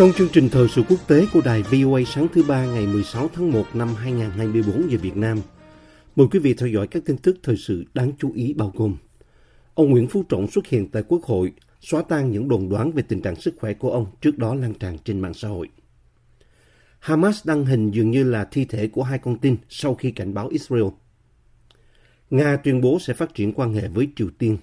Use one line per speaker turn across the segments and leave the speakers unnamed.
Trong chương trình thời sự quốc tế của đài VOA sáng thứ ba ngày 16 tháng 1 năm 2024 giờ Việt Nam, mời quý vị theo dõi các tin tức thời sự đáng chú ý bao gồm. Ông Nguyễn Phú Trọng xuất hiện tại Quốc hội, xóa tan những đồn đoán về tình trạng sức khỏe của ông trước đó lan tràn trên mạng xã hội. Hamas đăng hình dường như là thi thể của hai con tin sau khi cảnh báo Israel. Nga tuyên bố sẽ phát triển quan hệ với Triều Tiên.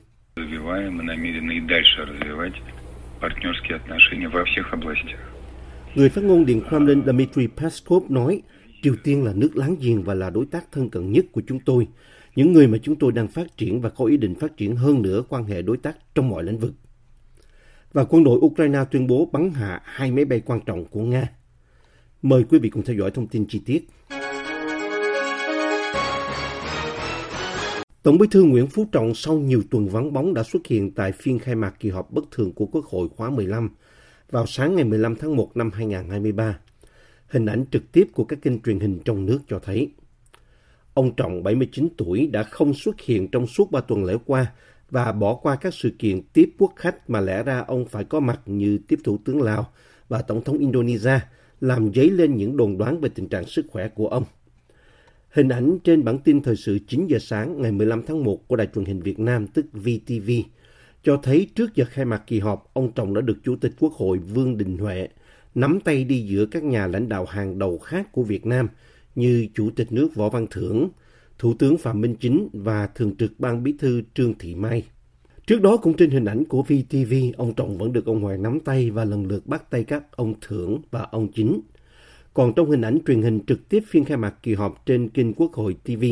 Người phát ngôn Điện Kremlin Dmitry Peskov nói, Triều Tiên là nước láng giềng và là đối tác thân cận nhất của chúng tôi, những người mà chúng tôi đang phát triển và có ý định phát triển hơn nữa quan hệ đối tác trong mọi lĩnh vực. Và quân đội Ukraine tuyên bố bắn hạ hai máy bay quan trọng của Nga. Mời quý vị cùng theo dõi thông tin chi tiết. Tổng bí thư Nguyễn Phú Trọng sau nhiều tuần vắng bóng đã xuất hiện tại phiên khai mạc kỳ họp bất thường của Quốc hội khóa 15 vào sáng ngày 15 tháng 1 năm 2023. Hình ảnh trực tiếp của các kênh truyền hình trong nước cho thấy. Ông Trọng, 79 tuổi, đã không xuất hiện trong suốt 3 tuần lễ qua và bỏ qua các sự kiện tiếp quốc khách mà lẽ ra ông phải có mặt như tiếp Thủ tướng Lào và Tổng thống Indonesia, làm dấy lên những đồn đoán về tình trạng sức khỏe của ông. Hình ảnh trên bản tin thời sự 9 giờ sáng ngày 15 tháng 1 của Đài truyền hình Việt Nam tức VTV cho thấy trước giờ khai mạc kỳ họp, ông Trọng đã được Chủ tịch Quốc hội Vương Đình Huệ nắm tay đi giữa các nhà lãnh đạo hàng đầu khác của Việt Nam như Chủ tịch nước Võ Văn Thưởng, Thủ tướng Phạm Minh Chính và Thường trực Ban Bí thư Trương Thị Mai. Trước đó cũng trên hình ảnh của VTV, ông Trọng vẫn được ông Hoàng nắm tay và lần lượt bắt tay các ông Thưởng và ông Chính. Còn trong hình ảnh truyền hình trực tiếp phiên khai mạc kỳ họp trên kênh Quốc hội TV,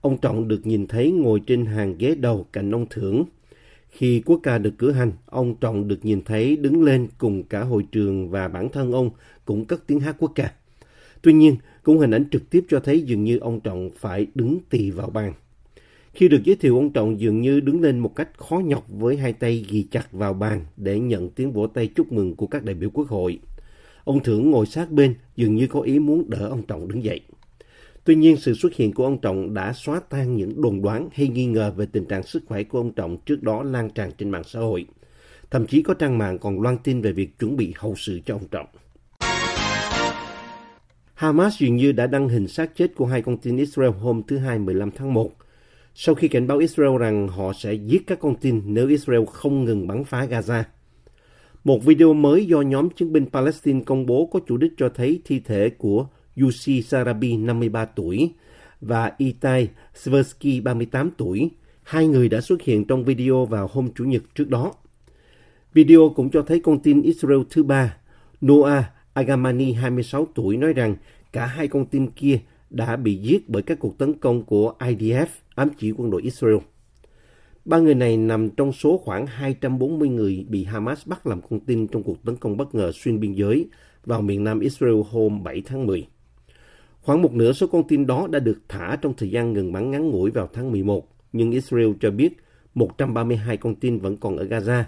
ông Trọng được nhìn thấy ngồi trên hàng ghế đầu cạnh ông Thưởng. Khi quốc ca được cử hành, ông Trọng được nhìn thấy đứng lên cùng cả hội trường và bản thân ông cũng cất tiếng hát quốc ca. Tuy nhiên, cũng hình ảnh trực tiếp cho thấy dường như ông Trọng phải đứng tì vào bàn. Khi được giới thiệu, ông Trọng dường như đứng lên một cách khó nhọc với hai tay ghi chặt vào bàn để nhận tiếng vỗ tay chúc mừng của các đại biểu quốc hội. Ông Thưởng ngồi sát bên, dường như có ý muốn đỡ ông Trọng đứng dậy. Tuy nhiên, sự xuất hiện của ông Trọng đã xóa tan những đồn đoán hay nghi ngờ về tình trạng sức khỏe của ông Trọng trước đó lan tràn trên mạng xã hội. Thậm chí có trang mạng còn loan tin về việc chuẩn bị hậu sự cho ông Trọng. Hamas dường như đã đăng hình xác chết của hai con tin Israel hôm thứ Hai 15 tháng 1, sau khi cảnh báo Israel rằng họ sẽ giết các con tin nếu Israel không ngừng bắn phá Gaza. Một video mới do nhóm chiến binh Palestine công bố có chủ đích cho thấy thi thể của Yussi Sarabi, 53 tuổi, và Itai Sversky, 38 tuổi. Hai người đã xuất hiện trong video vào hôm Chủ nhật trước đó. Video cũng cho thấy con tin Israel thứ ba, Noah Agamani, 26 tuổi, nói rằng cả hai con tin kia đã bị giết bởi các cuộc tấn công của IDF, ám chỉ quân đội Israel. Ba người này nằm trong số khoảng 240 người bị Hamas bắt làm con tin trong cuộc tấn công bất ngờ xuyên biên giới vào miền nam Israel hôm 7 tháng 10. Khoảng một nửa số con tin đó đã được thả trong thời gian ngừng bắn ngắn ngủi vào tháng 11, nhưng Israel cho biết 132 con tin vẫn còn ở Gaza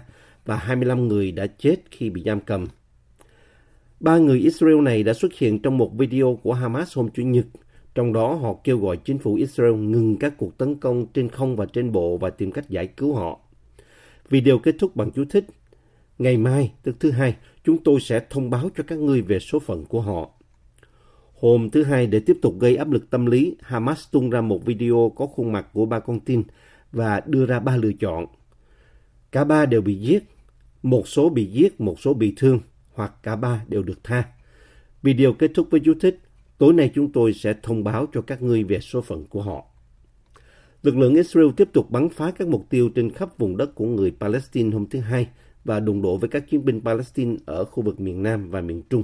và 25 người đã chết khi bị giam cầm. Ba người Israel này đã xuất hiện trong một video của Hamas hôm Chủ nhật trong đó họ kêu gọi chính phủ Israel ngừng các cuộc tấn công trên không và trên bộ và tìm cách giải cứu họ. Video kết thúc bằng chú thích. Ngày mai, tức thứ hai, chúng tôi sẽ thông báo cho các ngươi về số phận của họ. Hôm thứ hai, để tiếp tục gây áp lực tâm lý, Hamas tung ra một video có khuôn mặt của ba con tin và đưa ra ba lựa chọn. Cả ba đều bị giết, một số bị giết, một số bị thương, hoặc cả ba đều được tha. Video kết thúc với chú thích Tối nay chúng tôi sẽ thông báo cho các ngươi về số phận của họ. Lực lượng Israel tiếp tục bắn phá các mục tiêu trên khắp vùng đất của người Palestine hôm thứ Hai và đụng độ với các chiến binh Palestine ở khu vực miền Nam và miền Trung.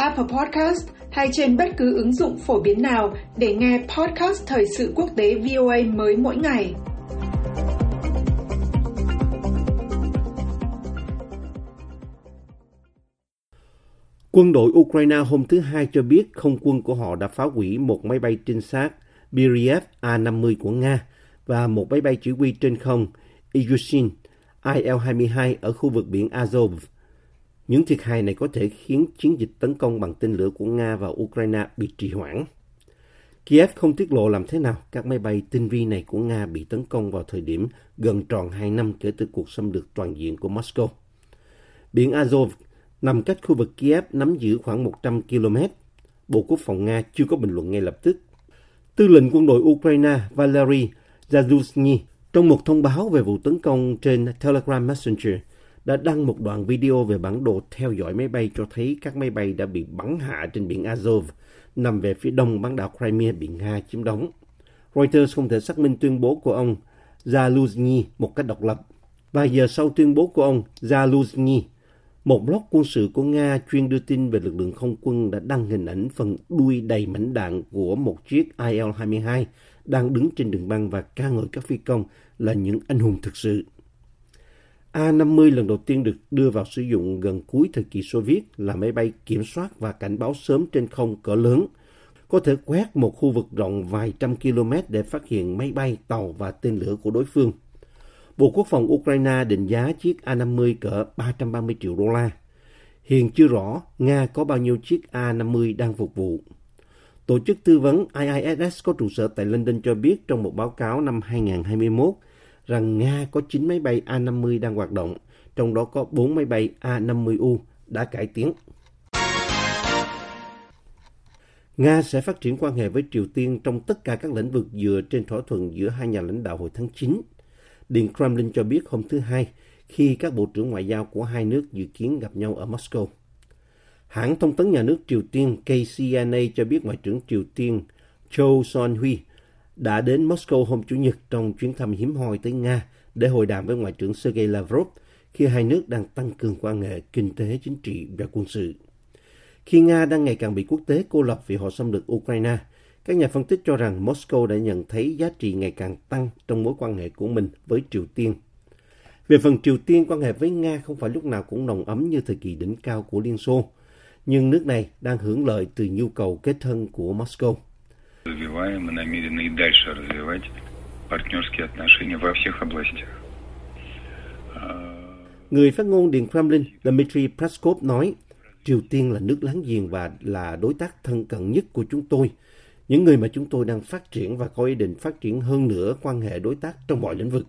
Apple Podcast hay trên bất cứ ứng dụng phổ biến nào để nghe podcast Thời sự quốc tế VOA mới mỗi ngày.
Quân đội Ukraine hôm thứ Hai cho biết không quân của họ đã phá hủy một máy bay trinh sát Biriev A-50 của Nga và một máy bay chỉ huy trên không Ilyushin IL-22 ở khu vực biển Azov. Những thiệt hại này có thể khiến chiến dịch tấn công bằng tên lửa của Nga vào Ukraine bị trì hoãn. Kiev không tiết lộ làm thế nào các máy bay tinh vi này của Nga bị tấn công vào thời điểm gần tròn 2 năm kể từ cuộc xâm lược toàn diện của Moscow. Biển Azov nằm cách khu vực Kiev nắm giữ khoảng 100 km. Bộ Quốc phòng Nga chưa có bình luận ngay lập tức. Tư lệnh quân đội Ukraine Valery Zaluzny trong một thông báo về vụ tấn công trên Telegram Messenger đã đăng một đoạn video về bản đồ theo dõi máy bay cho thấy các máy bay đã bị bắn hạ trên biển Azov, nằm về phía đông bán đảo Crimea bị Nga chiếm đóng. Reuters không thể xác minh tuyên bố của ông Zaluzny một cách độc lập. Vài giờ sau tuyên bố của ông Zaluzny, một blog quân sự của Nga chuyên đưa tin về lực lượng không quân đã đăng hình ảnh phần đuôi đầy mảnh đạn của một chiếc IL-22 đang đứng trên đường băng và ca ngợi các phi công là những anh hùng thực sự. A-50 lần đầu tiên được đưa vào sử dụng gần cuối thời kỳ Xô Viết là máy bay kiểm soát và cảnh báo sớm trên không cỡ lớn, có thể quét một khu vực rộng vài trăm km để phát hiện máy bay, tàu và tên lửa của đối phương. Bộ Quốc phòng Ukraine định giá chiếc A-50 cỡ 330 triệu đô la. Hiện chưa rõ Nga có bao nhiêu chiếc A-50 đang phục vụ. Tổ chức tư vấn IISS có trụ sở tại London cho biết trong một báo cáo năm 2021 rằng Nga có 9 máy bay A-50 đang hoạt động, trong đó có 4 máy bay A-50U đã cải tiến. Nga sẽ phát triển quan hệ với Triều Tiên trong tất cả các lĩnh vực dựa trên thỏa thuận giữa hai nhà lãnh đạo hồi tháng 9. Điện Kremlin cho biết hôm thứ Hai khi các bộ trưởng ngoại giao của hai nước dự kiến gặp nhau ở Moscow. Hãng thông tấn nhà nước Triều Tiên KCNA cho biết Ngoại trưởng Triều Tiên Cho Son-hui đã đến Moscow hôm Chủ nhật trong chuyến thăm hiếm hoi tới Nga để hội đàm với Ngoại trưởng Sergei Lavrov khi hai nước đang tăng cường quan hệ kinh tế, chính trị và quân sự. Khi Nga đang ngày càng bị quốc tế cô lập vì họ xâm lược Ukraine, các nhà phân tích cho rằng Moscow đã nhận thấy giá trị ngày càng tăng trong mối quan hệ của mình với Triều Tiên. Về phần Triều Tiên, quan hệ với Nga không phải lúc nào cũng nồng ấm như thời kỳ đỉnh cao của Liên Xô, nhưng nước này đang hưởng lợi từ nhu cầu kết thân của Moscow
Развиваем и намерены и дальше развивать партнерские отношения во всех областях.
Người phát ngôn Điện Kremlin Dmitry Peskov nói, Triều Tiên là nước láng giềng và là đối tác thân cận nhất của chúng tôi, những người mà chúng tôi đang phát triển và có ý định phát triển hơn nữa quan hệ đối tác trong mọi lĩnh vực.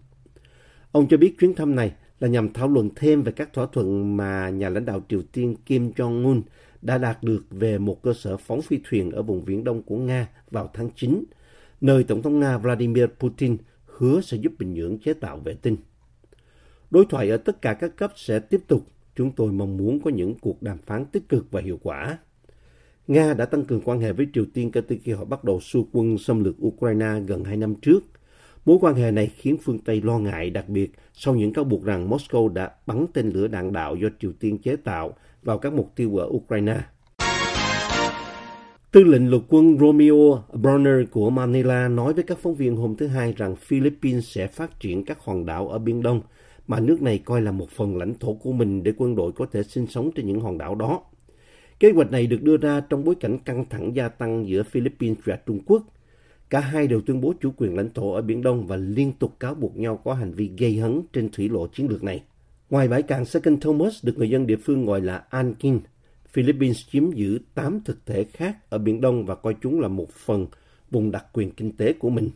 Ông cho biết chuyến thăm này là nhằm thảo luận thêm về các thỏa thuận mà nhà lãnh đạo Triều Tiên Kim Jong-un đã đạt được về một cơ sở phóng phi thuyền ở vùng viễn đông của Nga vào tháng 9, nơi Tổng thống Nga Vladimir Putin hứa sẽ giúp Bình Nhưỡng chế tạo vệ tinh. Đối thoại ở tất cả các cấp sẽ tiếp tục. Chúng tôi mong muốn có những cuộc đàm phán tích cực và hiệu quả. Nga đã tăng cường quan hệ với Triều Tiên kể từ khi họ bắt đầu xua quân xâm lược Ukraine gần hai năm trước. Mối quan hệ này khiến phương Tây lo ngại đặc biệt sau những cáo buộc rằng Moscow đã bắn tên lửa đạn đạo do Triều Tiên chế tạo vào các mục tiêu ở Ukraine. Tư lệnh lục quân Romeo Bronner của Manila nói với các phóng viên hôm thứ Hai rằng Philippines sẽ phát triển các hòn đảo ở Biển Đông, mà nước này coi là một phần lãnh thổ của mình để quân đội có thể sinh sống trên những hòn đảo đó. Kế hoạch này được đưa ra trong bối cảnh căng thẳng gia tăng giữa Philippines và Trung Quốc. Cả hai đều tuyên bố chủ quyền lãnh thổ ở Biển Đông và liên tục cáo buộc nhau có hành vi gây hấn trên thủy lộ chiến lược này. Ngoài bãi cạn Second Thomas được người dân địa phương gọi là Ankin, Philippines chiếm giữ 8 thực thể khác ở Biển Đông và coi chúng là một phần vùng đặc quyền kinh tế của mình.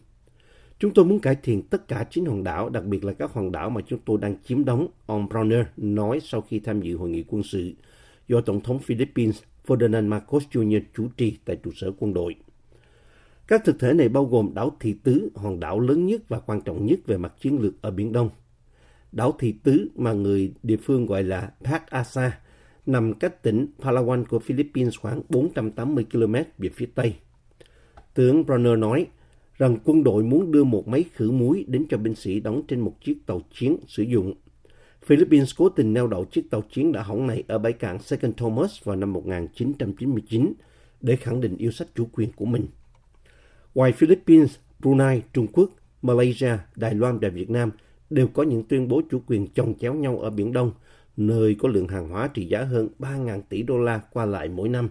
Chúng tôi muốn cải thiện tất cả chín hòn đảo, đặc biệt là các hòn đảo mà chúng tôi đang chiếm đóng, ông Browner nói sau khi tham dự hội nghị quân sự do Tổng thống Philippines Ferdinand Marcos Jr. chủ trì tại trụ sở quân đội. Các thực thể này bao gồm đảo Thị Tứ, hòn đảo lớn nhất và quan trọng nhất về mặt chiến lược ở Biển Đông. Đảo Thị Tứ mà người địa phương gọi là Park Asa, nằm cách tỉnh Palawan của Philippines khoảng 480 km về phía Tây. Tướng Brunner nói rằng quân đội muốn đưa một máy khử muối đến cho binh sĩ đóng trên một chiếc tàu chiến sử dụng. Philippines cố tình neo đậu chiếc tàu chiến đã hỏng này ở bãi cảng Second Thomas vào năm 1999 để khẳng định yêu sách chủ quyền của mình. Ngoài Philippines, Brunei, Trung Quốc, Malaysia, Đài Loan và Việt Nam đều có những tuyên bố chủ quyền chồng chéo nhau ở Biển Đông, nơi có lượng hàng hóa trị giá hơn 3.000 tỷ đô la qua lại mỗi năm.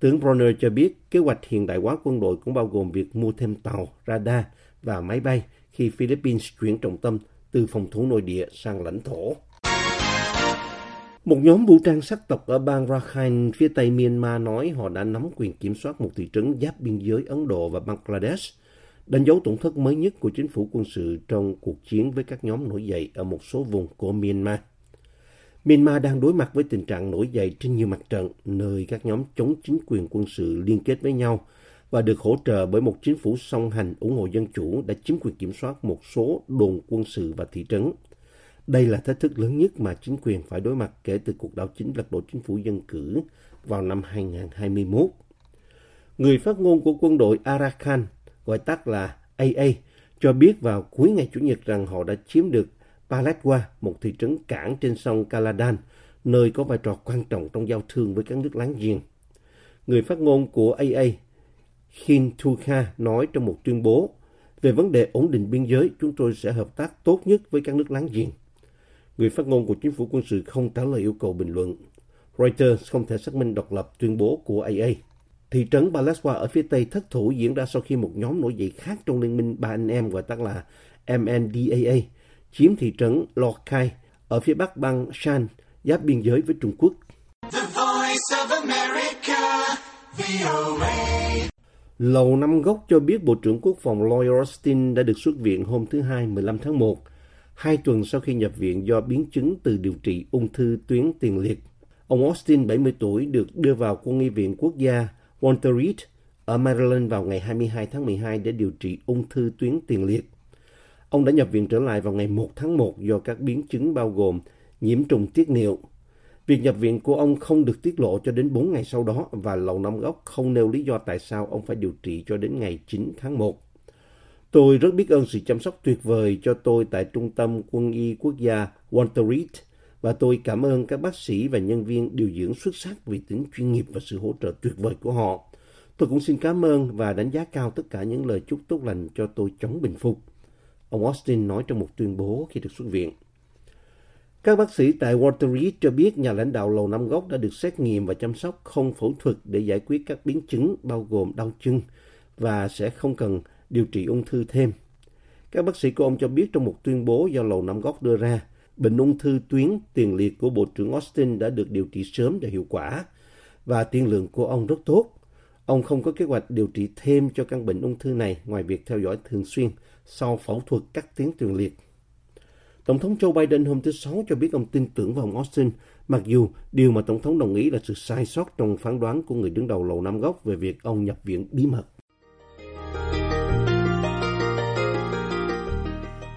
Tướng Bronner cho biết kế hoạch hiện đại hóa quân đội cũng bao gồm việc mua thêm tàu, radar và máy bay khi Philippines chuyển trọng tâm từ phòng thủ nội địa sang lãnh thổ. Một nhóm vũ trang sắc tộc ở bang Rakhine phía tây Myanmar nói họ đã nắm quyền kiểm soát một thị trấn giáp biên giới Ấn Độ và Bangladesh, đánh dấu tổn thất mới nhất của chính phủ quân sự trong cuộc chiến với các nhóm nổi dậy ở một số vùng của Myanmar. Myanmar đang đối mặt với tình trạng nổi dậy trên nhiều mặt trận, nơi các nhóm chống chính quyền quân sự liên kết với nhau và được hỗ trợ bởi một chính phủ song hành ủng hộ dân chủ đã chiếm quyền kiểm soát một số đồn quân sự và thị trấn. Đây là thách thức lớn nhất mà chính quyền phải đối mặt kể từ cuộc đảo chính lật đổ chính phủ dân cử vào năm 2021. Người phát ngôn của quân đội Arakan, gọi tắt là AA, cho biết vào cuối ngày Chủ nhật rằng họ đã chiếm được Paletwa, một thị trấn cảng trên sông Kaladan, nơi có vai trò quan trọng trong giao thương với các nước láng giềng. Người phát ngôn của AA, Khin Tukha, nói trong một tuyên bố, về vấn đề ổn định biên giới, chúng tôi sẽ hợp tác tốt nhất với các nước láng giềng. Người phát ngôn của chính phủ quân sự không trả lời yêu cầu bình luận. Reuters không thể xác minh độc lập tuyên bố của AA. Thị trấn Baleswa ở phía tây thất thủ diễn ra sau khi một nhóm nổi dậy khác trong liên minh ba anh em gọi tắt là MNDAA chiếm thị trấn Lokai ở phía bắc bang Shan, giáp biên giới với Trung Quốc.
The voice of America, VOA.
Lầu Năm Góc cho biết Bộ trưởng Quốc phòng Lloyd Austin đã được xuất viện hôm thứ Hai 15 tháng 1, hai tuần sau khi nhập viện do biến chứng từ điều trị ung thư tuyến tiền liệt. Ông Austin, 70 tuổi, được đưa vào quân nghi viện quốc gia Walter Reed ở Maryland vào ngày 22 tháng 12 để điều trị ung thư tuyến tiền liệt. Ông đã nhập viện trở lại vào ngày 1 tháng 1 do các biến chứng bao gồm nhiễm trùng tiết niệu. Việc nhập viện của ông không được tiết lộ cho đến 4 ngày sau đó và Lầu Năm Góc không nêu lý do tại sao ông phải điều trị cho đến ngày 9 tháng 1. Tôi rất biết ơn sự chăm sóc tuyệt vời cho tôi tại Trung tâm Quân y Quốc gia Walter Reed và tôi cảm ơn các bác sĩ và nhân viên điều dưỡng xuất sắc vì tính chuyên nghiệp và sự hỗ trợ tuyệt vời của họ. Tôi cũng xin cảm ơn và đánh giá cao tất cả những lời chúc tốt lành cho tôi chống bình phục. Ông Austin nói trong một tuyên bố khi được xuất viện. Các bác sĩ tại Walter Reed cho biết nhà lãnh đạo Lầu Năm Góc đã được xét nghiệm và chăm sóc không phẫu thuật để giải quyết các biến chứng bao gồm đau chân và sẽ không cần điều trị ung thư thêm. Các bác sĩ của ông cho biết trong một tuyên bố do Lầu Năm Góc đưa ra, bệnh ung thư tuyến tiền liệt của Bộ trưởng Austin đã được điều trị sớm và hiệu quả và tiên lượng của ông rất tốt. Ông không có kế hoạch điều trị thêm cho căn bệnh ung thư này ngoài việc theo dõi thường xuyên sau phẫu thuật cắt tuyến tiền liệt. Tổng thống Joe Biden hôm thứ Sáu cho biết ông tin tưởng vào ông Austin, mặc dù điều mà Tổng thống đồng ý là sự sai sót trong phán đoán của người đứng đầu Lầu Năm Góc về việc ông nhập viện bí mật.